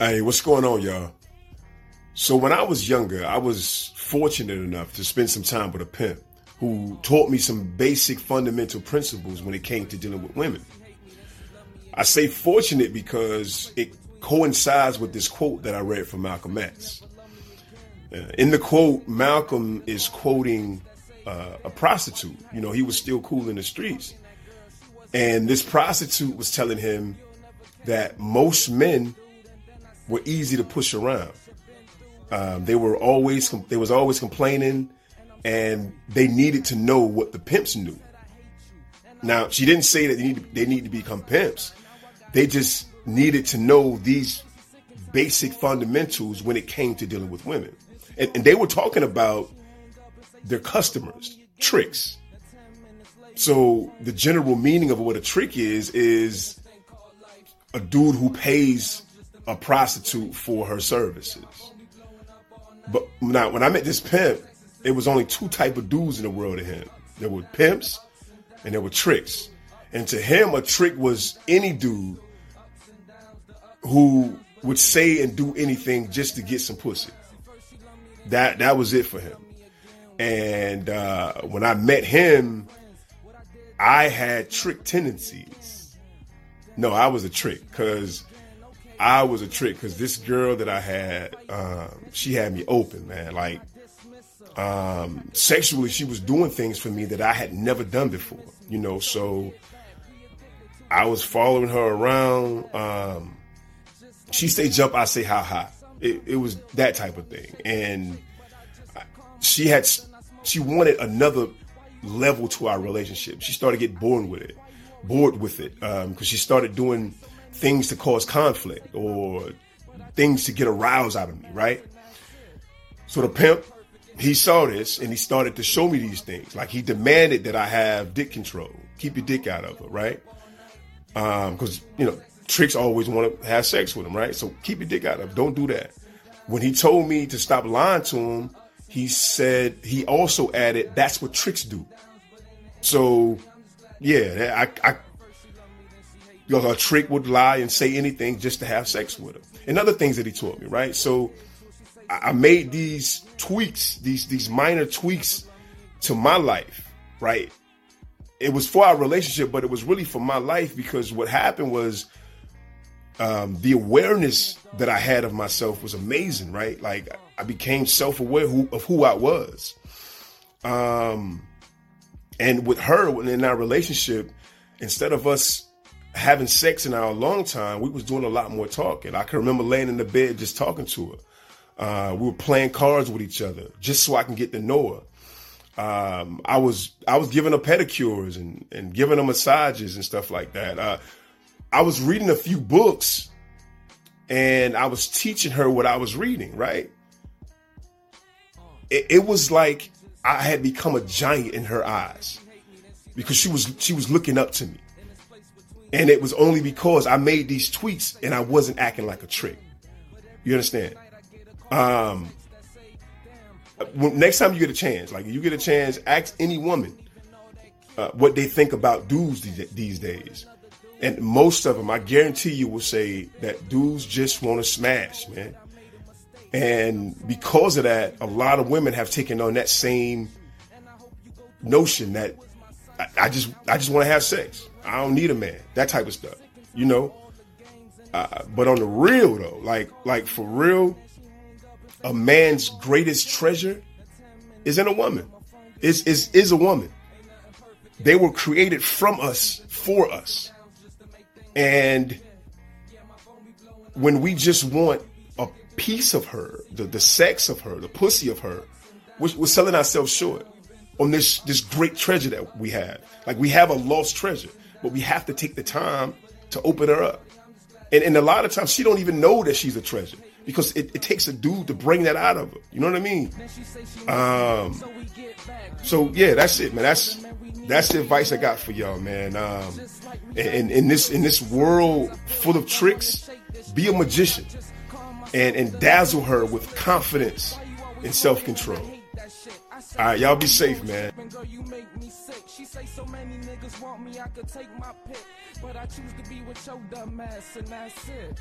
Hey, what's going on, y'all? So when I was younger, I was fortunate enough to spend some time with a pimp who taught me some basic fundamental principles when it came to dealing with women. I say fortunate because it coincides with this quote that I read from Malcolm X. Uh, in the quote, Malcolm is quoting uh, a prostitute. You know, he was still cool in the streets. And this prostitute was telling him that most men were easy to push around. Um, they were always they was always complaining, and they needed to know what the pimps knew. Now she didn't say that they need to, they need to become pimps. They just needed to know these basic fundamentals when it came to dealing with women, and, and they were talking about their customers, tricks. So the general meaning of what a trick is is a dude who pays a prostitute for her services. But now, when I met this pimp, it was only two type of dudes in the world to him. There were pimps and there were tricks. And to him, a trick was any dude who would say and do anything just to get some pussy. That that was it for him. And uh, when I met him, I had trick tendencies. No, I was a trick because I was a trick because this girl that I had, um, she had me open, man. Like, um, sexually, she was doing things for me that I had never done before, you know. So I was following her around. Um, she say jump, I say how high. It, it was that type of thing, and she had she wanted another level to our relationship. She started getting bored with it, bored with it, because um, she started doing things to cause conflict or things to get aroused out of me, right? So the pimp, he saw this and he started to show me these things. Like he demanded that I have dick control, keep your dick out of her, right? Um, because, you know, tricks always want to have sex with him, right? So keep your dick out of her. Don't do that. When he told me to stop lying to him, he said, he also added, that's what tricks do. So, yeah, I, I know, a trick would lie and say anything just to have sex with her. And other things that he taught me, right? So I made these tweaks, these these minor tweaks to my life, right? It was for our relationship, but it was really for my life because what happened was um, the awareness that I had of myself was amazing, right? Like I became self-aware who, of who I was. Um, and with her in our relationship, instead of us having sex in our long time, we was doing a lot more talking. I can remember laying in the bed just talking to her. Uh, we were playing cards with each other just so I can get to know her. Um, I was I was giving her pedicures and and giving her massages and stuff like that. Uh, I was reading a few books and I was teaching her what I was reading. Right? It, it was like I had become a giant in her eyes because she was she was looking up to me. And it was only because I made these tweets and I wasn't acting like a trick. You understand? Um, next time you get a chance, like you get a chance, ask any woman uh, what they think about dudes these days. And most of them, I guarantee you, will say that dudes just want to smash, man. And because of that, a lot of women have taken on that same notion that I, I just I just want to have sex. I don't need a man. That type of stuff, you know. Uh, but on the real though, like like for real, a man's greatest treasure is in a woman. Is is is a woman. They were created from us for us, and when we just want a piece of her, the, the sex of her, the pussy of her, we're, we're selling ourselves short on this this great treasure that we have. Like we have a lost treasure but we have to take the time to open her up. And, and a lot of times she don't even know that she's a treasure because it, it takes a dude to bring that out of her. You know what I mean? Um, so yeah, that's it, man. That's that's the advice I got for y'all, man. Um, and in this in this world full of tricks, be a magician and and dazzle her with confidence and self control. All right, y'all be safe, man. She say so many niggas want me, I could take my pick. But I choose to be with your dumb ass, and that's it.